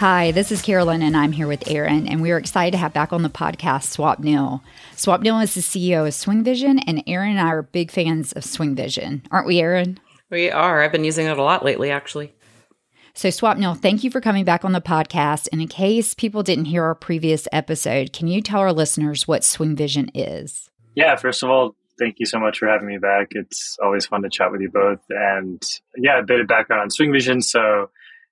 Hi, this is Carolyn, and I'm here with Aaron, and we are excited to have back on the podcast Swupnil. Swupnil is the CEO of SwingVision, and Aaron and I are big fans of SwingVision, aren't we, Aaron? We are. I've been using it a lot lately, actually. So, Swupnil, thank you for coming back on the podcast. And in case people didn't hear our previous episode, can you tell our listeners what SwingVision is? Yeah, first of all, thank you so much for having me back. It's always fun to chat with you both. And yeah, a bit of background on SwingVision. So,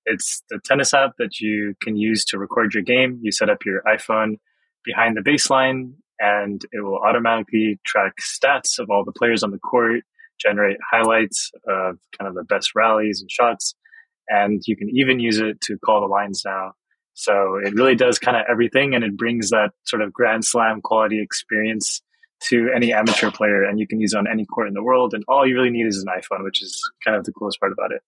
it's the tennis app that you can use to record your game. You set up your iPhone behind the baseline, and it will automatically track stats of all the players on the court, generate highlights of kind of the best rallies and shots. And you can even use it to call the lines now. So it really does kind of everything and it brings that sort of grand slam quality experience to any amateur player and you can use on any court in the world. And all you really need is an iPhone, which is kind of the coolest part about it.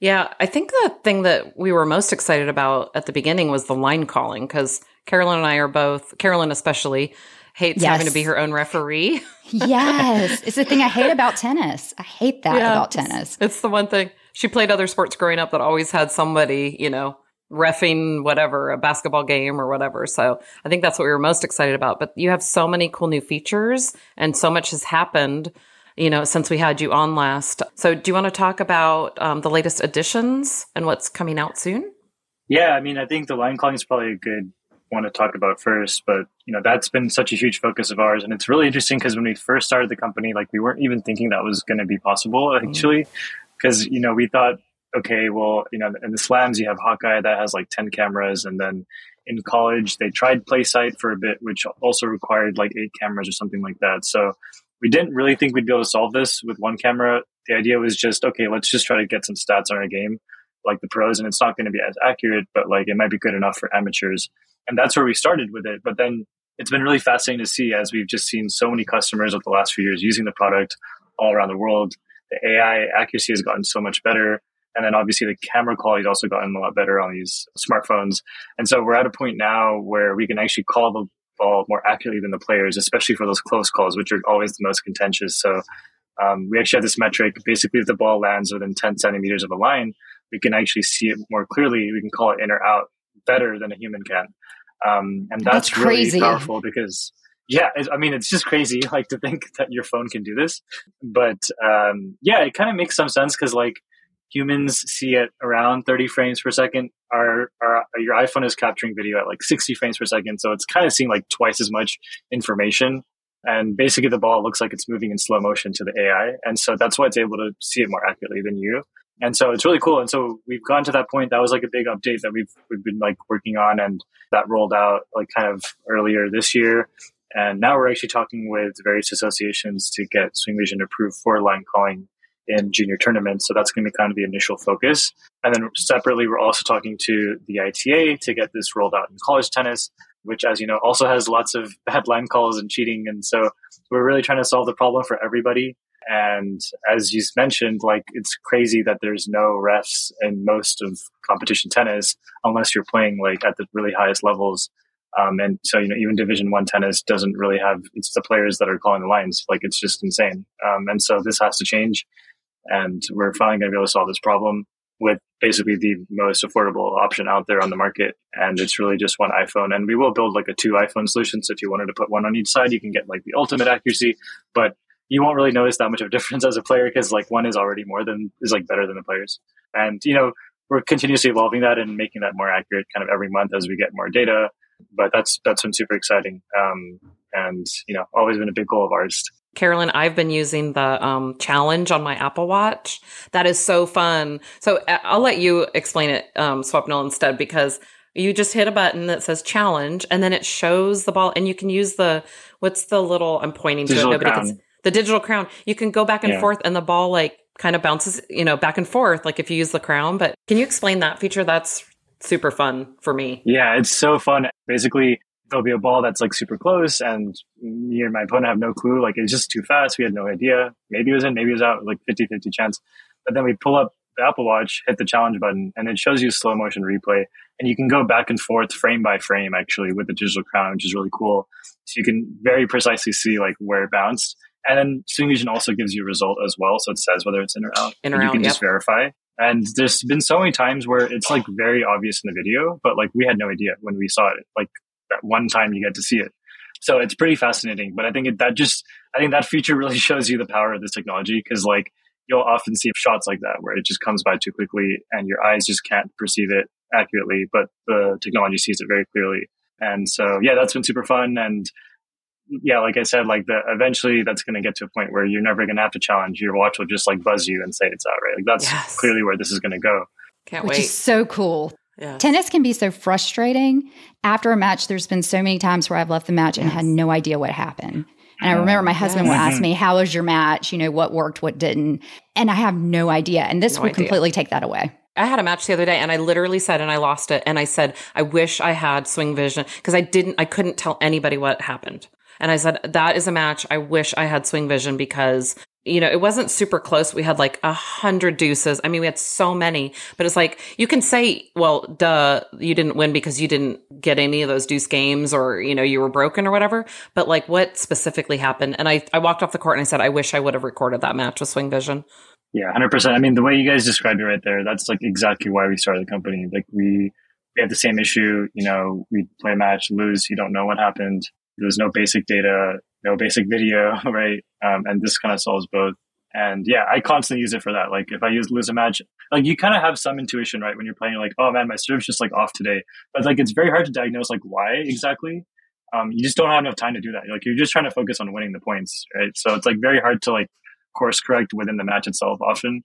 Yeah, I think the thing that we were most excited about at the beginning was the line calling because Carolyn and I are both, Carolyn especially, hates yes. having to be her own referee. yes. It's the thing I hate about tennis. I hate that yeah, about tennis. It's, it's the one thing. She played other sports growing up that always had somebody, you know, refing whatever, a basketball game or whatever. So I think that's what we were most excited about. But you have so many cool new features and so much has happened you know, since we had you on last. So, do you want to talk about um, the latest additions and what's coming out soon? Yeah, I mean, I think the line calling is probably a good one to talk about first, but you know, that's been such a huge focus of ours, and it's really interesting because when we first started the company, like we weren't even thinking that was going to be possible mm. actually, because mm-hmm. you know we thought, okay, well, you know, in the slams you have Hawkeye that has like ten cameras, and then in college they tried PlaySight for a bit, which also required like eight cameras or something like that. So we didn't really think we'd be able to solve this with one camera. The idea was just, okay, let's just try to get some stats on our game like the pros and it's not going to be as accurate, but like it might be good enough for amateurs. And that's where we started with it. But then it's been really fascinating to see as we've just seen so many customers over the last few years using the product all around the world. The AI accuracy has gotten so much better. And then obviously the camera quality has also gotten a lot better on these smartphones. And so we're at a point now where we can actually call the ball more accurately than the players, especially for those close calls, which are always the most contentious. So um, we actually have this metric. Basically, if the ball lands within 10 centimeters of a line, we can actually see it more clearly. We can call it in or out better than a human can. Um, and that's, that's really powerful because yeah, I mean, it's just crazy, like to think that your phone can do this. But um, yeah, it kind of makes some sense because like humans see it around 30 frames per second. Our, our your iPhone is capturing video at like 60 frames per second, so it's kind of seeing like twice as much information. And basically, the ball looks like it's moving in slow motion to the AI, and so that's why it's able to see it more accurately than you. And so it's really cool. And so we've gone to that point. That was like a big update that we've we've been like working on, and that rolled out like kind of earlier this year. And now we're actually talking with various associations to get SwingVision approved for line calling in junior tournaments. So that's going to be kind of the initial focus. And then separately, we're also talking to the ITA to get this rolled out in college tennis, which, as you know, also has lots of bad line calls and cheating. And so we're really trying to solve the problem for everybody. And as you mentioned, like it's crazy that there's no refs in most of competition tennis unless you're playing like at the really highest levels. Um, and so, you know, even Division One tennis doesn't really have it's the players that are calling the lines. Like it's just insane. Um, and so this has to change. And we're finally going to be able to solve this problem with basically the most affordable option out there on the market. And it's really just one iPhone. And we will build like a two iPhone solution. So if you wanted to put one on each side, you can get like the ultimate accuracy, but you won't really notice that much of a difference as a player because like one is already more than is like better than the players. And, you know, we're continuously evolving that and making that more accurate kind of every month as we get more data. But that's, that's been super exciting. Um, and, you know, always been a big goal of ours Carolyn, I've been using the um, challenge on my Apple Watch. That is so fun. So uh, I'll let you explain it, um, Swupnil, instead, because you just hit a button that says challenge and then it shows the ball and you can use the, what's the little, I'm pointing digital to it, nobody can, the digital crown. You can go back and yeah. forth and the ball like kind of bounces, you know, back and forth, like if you use the crown. But can you explain that feature? That's super fun for me. Yeah, it's so fun. Basically, there'll be a ball that's like super close and me and my opponent have no clue. Like it's just too fast. We had no idea. Maybe it was in, maybe it was out, like 50 50 chance. But then we pull up the Apple Watch, hit the challenge button, and it shows you slow motion replay. And you can go back and forth frame by frame actually with the digital crown, which is really cool. So you can very precisely see like where it bounced. And then SwingVision also gives you a result as well. So it says whether it's in or out. In or you out, can yep. just verify. And there's been so many times where it's like very obvious in the video, but like we had no idea when we saw it. Like that one time you get to see it. So it's pretty fascinating. But I think it, that just, I think that feature really shows you the power of this technology because like you'll often see shots like that where it just comes by too quickly and your eyes just can't perceive it accurately, but the technology sees it very clearly. And so, yeah, that's been super fun. And yeah, like I said, like the eventually that's going to get to a point where you're never going to have to challenge. Your watch will just like buzz you and say it's out, right? Like that's yes. clearly where this is going to go. Can't Which wait. is so cool. Yeah. Tennis can be so frustrating. After a match, there's been so many times where I've left the match and had no idea what happened. And I oh, remember my husband yes. would ask me, mm-hmm. How was your match? You know, what worked, what didn't? And I have no idea. And this no will idea. completely take that away. I had a match the other day and I literally said, and I lost it. And I said, I wish I had SwingVision because I didn't, I couldn't tell anybody what happened. And I said, that is a match. I wish I had SwingVision because, you know, it wasn't super close. We had like a hundred deuces. I mean, we had so many, but it's like, you can say, well, duh, you didn't win because you didn't get any of those deuce games or, you know, you were broken or whatever. But like what specifically happened? And I, I walked off the court and I said, I wish I would have recorded that match with SwingVision. Yeah, hundred percent. I mean, the way you guys described it right there, that's like exactly why we started the company. Like we, we had the same issue. You know, we play a match, lose, you don't know what happened. There was no basic data, no basic video, right? Um, and this kind of solves both. And yeah, I constantly use it for that. Like if I use lose a match, like you kind of have some intuition, right? When you're playing, like, oh man, my serve's just like off today. But like it's very hard to diagnose like why exactly. Um, you just don't have enough time to do that. Like you're just trying to focus on winning the points, right? So it's like very hard to like course correct within the match itself often.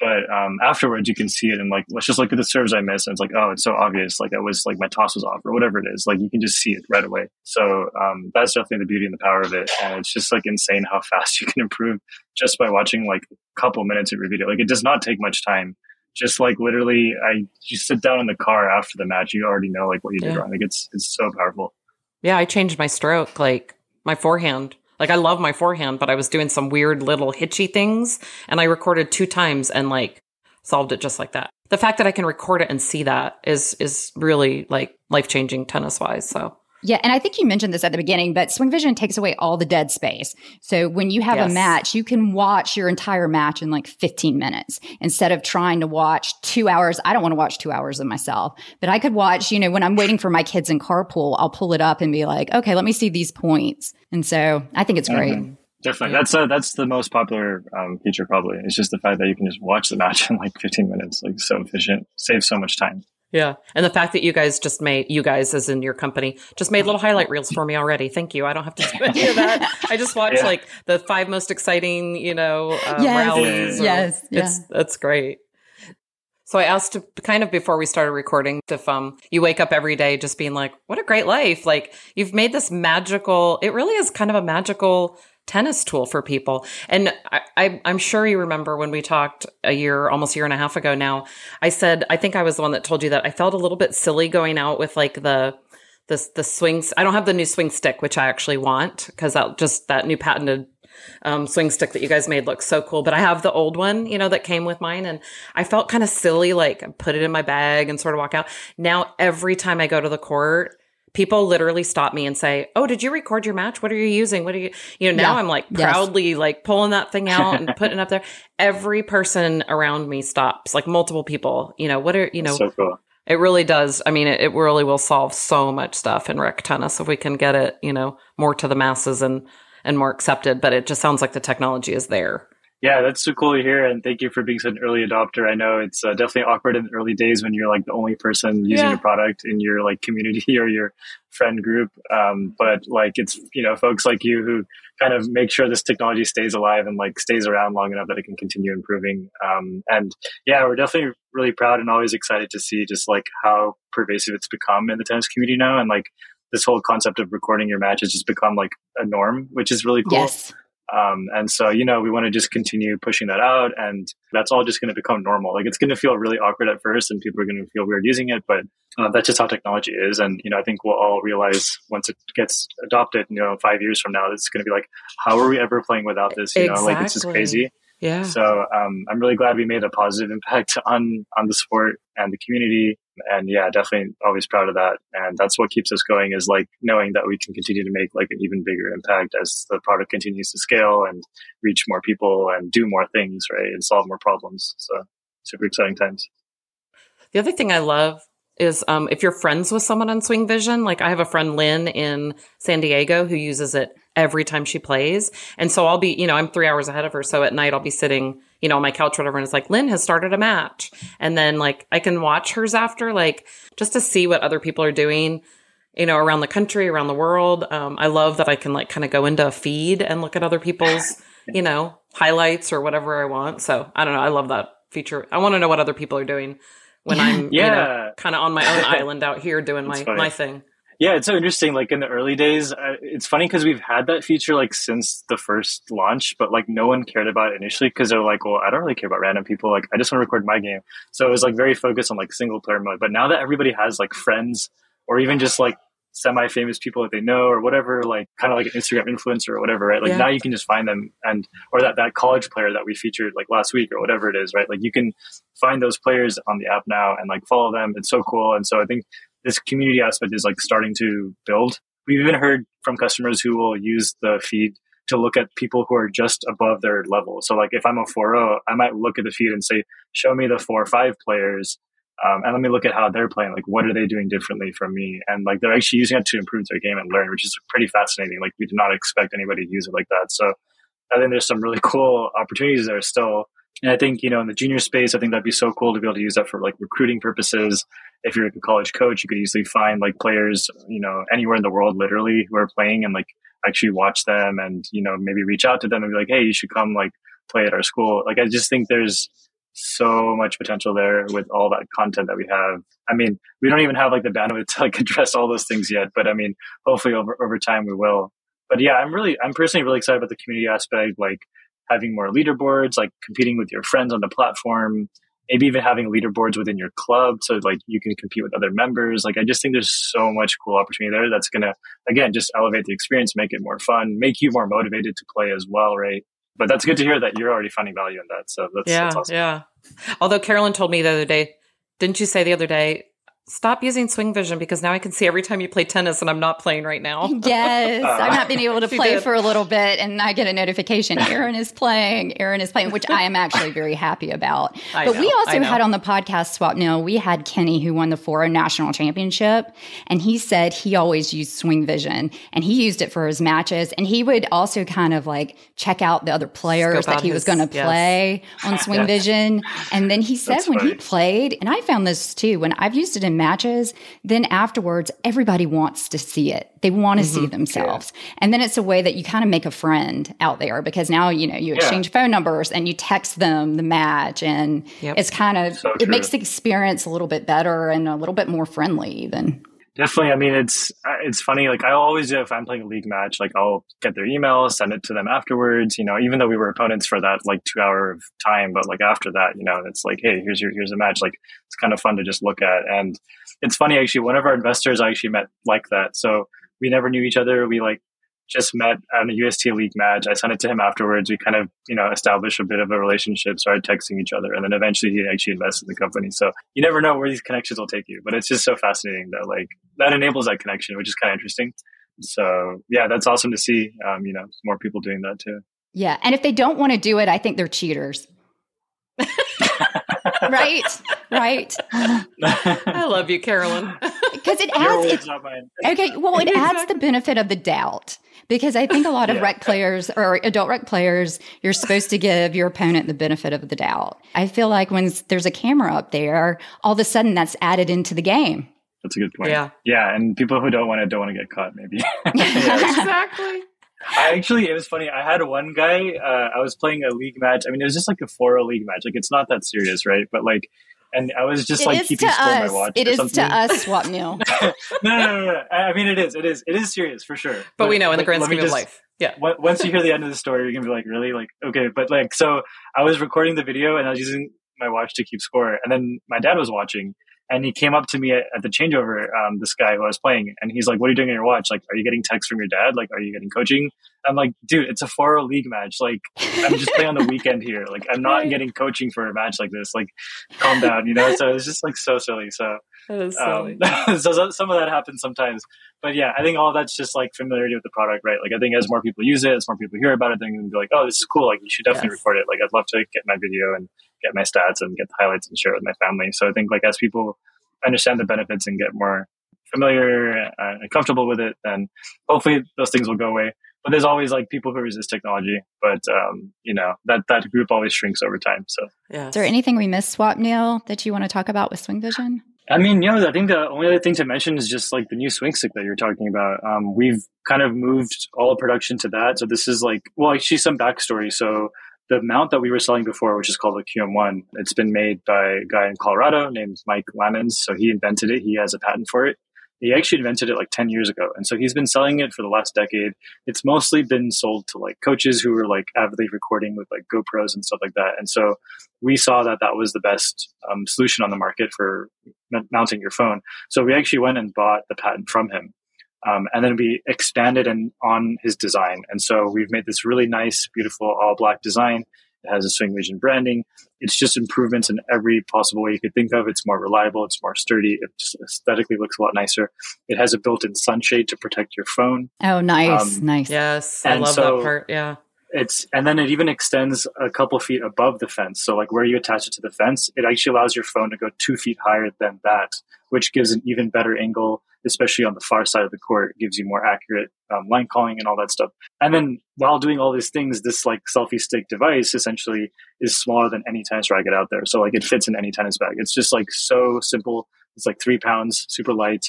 But um, afterwards, you can see it and like, let's just look at the serves I missed. And it's like, oh, it's so obvious. Like, it was like my toss was off or whatever it is. Like, you can just see it right away. So um, that's definitely the beauty and the power of it. And it's just like insane how fast you can improve just by watching like a couple minutes of your video. Like, it does not take much time. Just like literally, I you sit down in the car after the match, you already know like what you did yeah. wrong. Like, it's it's so powerful. Yeah, I changed my stroke, like my forehand like I love my forehand, but I was doing some weird little hitchy things and I recorded two times and like solved it just like that. The fact that I can record it and see that is is really like life-changing tennis wise. So yeah, and I think you mentioned this at the beginning, but SwingVision takes away all the dead space. So when you have yes. a match, you can watch your entire match in like 15 minutes instead of trying to watch two hours. I don't want to watch two hours of myself, but I could watch, you know, when I'm waiting for my kids in carpool, I'll pull it up and be like, okay, let me see these points. And so I think it's great. Mm-hmm. Definitely. That's uh, that's the most popular um, feature probably. It's just the fact that you can just watch the match in like 15 minutes, like so efficient, saves so much time. Yeah. And the fact that you guys just made, you guys as in your company, just made little highlight reels for me already. Thank you. I don't have to do any of that. I just watched yeah. like the five most exciting, you know, uh, yes. rallies. Yes. Yeah. It's, that's great. So I asked kind of before we started recording if um you wake up every day just being like, what a great life. Like you've made this magical, it really is kind of a magical tennis tool for people. And I, am sure you remember when we talked a year, almost a year and a half ago now, I said, I think I was the one that told you that I felt a little bit silly going out with like the, the, the swings. I don't have the new swing stick, which I actually want because that just that new patented um, swing stick that you guys made looks so cool. But I have the old one, you know, that came with mine. And I felt kind of silly, like put it in my bag and sort of walk out. Now, every time I go to the court, people literally stop me and say, "Oh, did you record your match? What are you using? What are you?" You know, now yeah. I'm like proudly yes. like pulling that thing out and putting it up there. Every person around me stops, like multiple people. You know, what are you know? So cool. It really does. I mean, it, it really will solve so much stuff in rec tennis if we can get it, you know, more to the masses and and more accepted. But it just sounds like the technology is there. Yeah, that's so cool to hear, and thank you for being such an early adopter. I know it's uh, definitely awkward in the early days when you're like the only person using yeah. your product in your like community or your friend group. Um, but like it's you know folks like you who kind of make sure this technology stays alive and like stays around long enough that it can continue improving. Um, and yeah, we're definitely really proud and always excited to see just like how pervasive it's become in the tennis community now, and like this whole concept of recording your match has just become like a norm, which is really cool. Yes. Um, and so, you know, we want to just continue pushing that out and that's all just going to become normal. Like it's going to feel really awkward at first and people are going to feel weird using it, but uh, that's just how technology is. And, you know, I think we'll all realize once it gets adopted, you know, five years from now, it's going to be like, how are we ever playing without this? You exactly. know, like it's just crazy. Yeah. So um, I'm really glad we made a positive impact on on the sport and the community. And yeah, definitely always proud of that. And that's what keeps us going is like knowing that we can continue to make like an even bigger impact as the product continues to scale and reach more people and do more things, right? And solve more problems. So super exciting times. The other thing I love is um, if you're friends with someone on SwingVision, like I have a friend Lynn in San Diego who uses it every time she plays. And so I'll be, you know, I'm three hours ahead of her. So at night I'll be sitting, you know, on my couch, whatever. And it's like, Lynn has started a match. And then like I can watch hers after, like just to see what other people are doing, you know, around the country, around the world. Um, I love that I can like kind of go into a feed and look at other people's, you know, highlights or whatever I want. So I don't know. I love that feature. I want to know what other people are doing when I'm, yeah. you know, kind of on my own island out here doing my, my thing. Yeah, it's so interesting. Like in the early days, uh, it's funny because we've had that feature like since the first launch, but like no one cared about it initially because they're like, well, I don't really care about random people. Like, I just want to record my game. So it was like very focused on like single player mode. But now that everybody has like friends or even just like semi-famous people that they know or whatever, like kind of like an Instagram influencer or whatever, right? Like yeah. now you can just find them and or that that college player that we featured like last week or whatever it is, right? Like you can find those players on the app now and like follow them. It's so cool. And so I think this community aspect is like starting to build. We've even heard from customers who will use the feed to look at people who are just above their level. So like if I'm a 4 I might look at the feed and say, show me the four or five players. Um, and let me look at how they're playing. Like, what are they doing differently from me? And like, they're actually using it to improve their game and learn, which is pretty fascinating. Like, we did not expect anybody to use it like that. So I think there's some really cool opportunities there still. And I think, you know, in the junior space, I think that'd be so cool to be able to use that for like recruiting purposes. If you're a college coach, you could easily find like players, you know, anywhere in the world literally who are playing and like actually watch them and, you know, maybe reach out to them and be like, Hey, you should come like play at our school. Like, I just think there's so much potential there with all that content that we have. I mean, we don't even have like the bandwidth to like address all those things yet, but I mean, hopefully over, over time we will. But yeah, I'm really, I'm personally really excited about the community aspect. Like, having more leaderboards, like competing with your friends on the platform, maybe even having leaderboards within your club so like you can compete with other members. Like I just think there's so much cool opportunity there that's gonna again just elevate the experience, make it more fun, make you more motivated to play as well, right? But that's good to hear that you're already finding value in that. So that's yeah, that's awesome. yeah. Although Carolyn told me the other day, didn't you say the other day stop using SwingVision because now I can see every time you play tennis and I'm not playing right now. yes. I've not been able to play for a little bit and I get a notification Aaron is playing, Aaron is playing, which I am actually very happy about. I but know, we also had on the podcast swap Swupnil, we had Kenny who won the 4 national championship and he said he always used SwingVision and he used it for his matches and he would also kind of like check out the other players that he his, was going to play yes. on SwingVision. And then he said That's when funny. he played, and I found this too, when I've used it in matches, then afterwards, everybody wants to see it. They want to mm-hmm. see themselves. Yeah. And then it's a way that you kind of make a friend out there because now, you know, you exchange yeah. phone numbers and you text them the match. And yep. it's kind of, so it makes the experience a little bit better and a little bit more friendly, even. Definitely. I mean, it's uh, it's funny. Like I always do if I'm playing a league match, like I'll get their email, send it to them afterwards. You know, even though we were opponents for that like two hour of time, but like after that, you know, it's like, hey, here's your here's a match. Like it's kind of fun to just look at. And it's funny actually. One of our investors I actually met like that. So we never knew each other. We like just met at a USTA League match. I sent it to him afterwards. We kind of, you know, established a bit of a relationship, started texting each other, and then eventually he actually invested in the company. So you never know where these connections will take you, but it's just so fascinating that like that enables that connection, which is kind of interesting. So yeah, that's awesome to see. Um, you know, more people doing that too. Yeah, and if they don't want to do it, I think they're cheaters. right, right. I love you, Carolyn. Because it adds. It, okay, well, it adds the benefit of the doubt because I think a lot of yeah. rec players or adult rec players, you're supposed to give your opponent the benefit of the doubt. I feel like when there's a camera up there, all of a sudden that's added into the game. That's a good point. Yeah. Yeah. And people who don't want to don't want to get caught, maybe. exactly. I actually, it was funny. I had one guy, uh, I was playing a league match. I mean, it was just like a 4 league match. Like, it's not that serious, right? But like, and I was just it like keeping score us. my watch. It is something. to us, Swupnil. no, no, no, no, I mean, it is. It is. It is serious for sure. But, but we know in the grand scheme of life. Yeah. Once you hear the end of the story, you're gonna be like, really, like, okay. But like, so I was recording the video and I was using my watch to keep score, and then my dad was watching, and he came up to me at, at the changeover, um, this guy who I was playing, and he's like, "What are you doing on your watch? Like, are you getting texts from your dad? Like, are you getting coaching?" I'm like, "Dude, it's a 4 league match. Like, I'm just playing on the weekend here. Like, I'm not getting coaching for a match like this. Like, calm down, you know." So it's just like so silly. So Um, so some of that happens sometimes, but yeah, I think all that's just like familiarity with the product, right? Like I think as more people use it, as more people hear about it, they're going to be like, "Oh, this is cool! Like you should definitely yes. record it." Like I'd love to get my video and get my stats and get the highlights and share it with my family. So I think like as people understand the benefits and get more familiar and comfortable with it, then hopefully those things will go away. But there's always like people who resist technology but um, you know that that group always shrinks over time so. Yeah. Is there anything we missed Swap Swupnil that you want to talk about with SwingVision? I mean you know i think the only other thing to mention is just like the new swing stick that you're talking about. Um, we've kind of moved all production to that. So this is like well actually some backstory. So the mount that we were selling before, which is called the QM1, it's been made by a guy in Colorado named Mike Lamons. So he invented it. He has a patent for it. He actually invented it like 10 years ago. And so he's been selling it for the last decade. It's mostly been sold to like coaches who were like avidly recording with like GoPros and stuff like that. And so we saw that that was the best um, solution on the market for m- mounting your phone. So we actually went and bought the patent from him. Um, and then we expanded and on his design. And so we've made this really nice, beautiful all black design. It has a SwingVision branding. It's just improvements in every possible way you could think of. It's more reliable. It's more sturdy. It just aesthetically looks a lot nicer. It has a built-in sunshade to protect your phone. Oh, nice, um, nice. Yes, I love so that part. Yeah. It's and then it even extends a couple feet above the fence. So like where you attach it to the fence, it actually allows your phone to go two feet higher than that, which gives an even better angle especially on the far side of the court. Gives you more accurate um, line calling and all that stuff. And then while doing all these things, this like selfie stick device essentially is smaller than any tennis racket out there. So like it fits in any tennis bag. It's just like so simple. It's like three pounds, super light.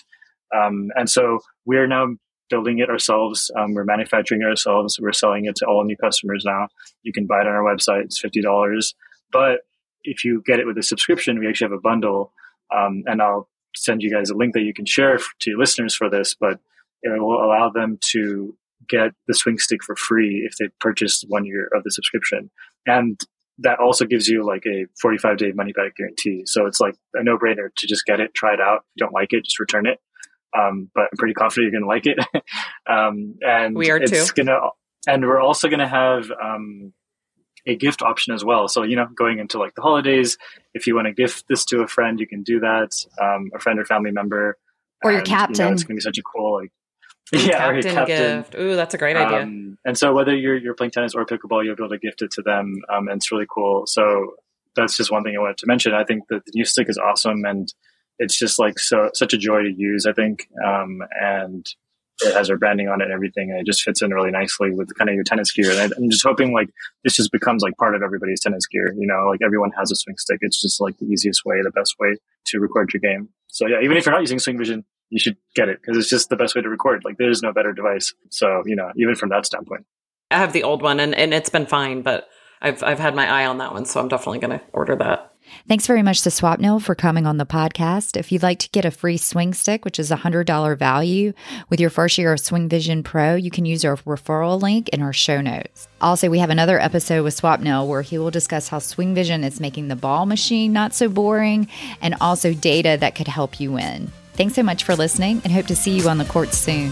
Um, and so we're now building it ourselves. Um, we're manufacturing it ourselves. We're selling it to all new customers now. You can buy it on our website. It's fifty dollars. But if you get it with a subscription, we actually have a bundle. Um, and I'll send you guys a link that you can share to your listeners for this, but it will allow them to get the swing stick for free if they purchase one year of the subscription. And that also gives you like a 45 day money back guarantee. So it's like a no brainer to just get it, try it out. If you don't like it, just return it. Um, but I'm pretty confident you're going to like it. um, and we are it's too. Gonna, and we're also going to have, um, a gift option as well. So, you know, going into like the holidays, if you want to gift this to a friend, you can do that, um, a friend or family member. Or your captain. You know, it's going to be such a cool, like, yeah, captain, captain, gift. Ooh, that's a great idea. Um, and so whether you're, you're playing tennis or pickleball, you'll be able to gift it to them. Um, and it's really cool. So that's just one thing I wanted to mention. I think that the new stick is awesome and it's just like so, such a joy to use, I think. Um, and it has our branding on it and everything, and it just fits in really nicely with kind of your tennis gear. And I'm just hoping like this just becomes like part of everybody's tennis gear. You know, like everyone has a swing stick. It's just like the easiest way, the best way to record your game. So yeah, even if you're not using SwingVision, you should get it because it's just the best way to record. Like there's no better device. So you know, even from that standpoint, I have the old one and and it's been fine, but I've I've had my eye on that one, so I'm definitely going to order that. Thanks very much to Swupnil for coming on the podcast. If you'd like to get a free swing stick, which is a $100 value with your first year of SwingVision Pro, you can use our referral link in our show notes. Also, we have another episode with Swupnil where he will discuss how SwingVision is making the ball machine not so boring and also data that could help you win. Thanks so much for listening and hope to see you on the court soon.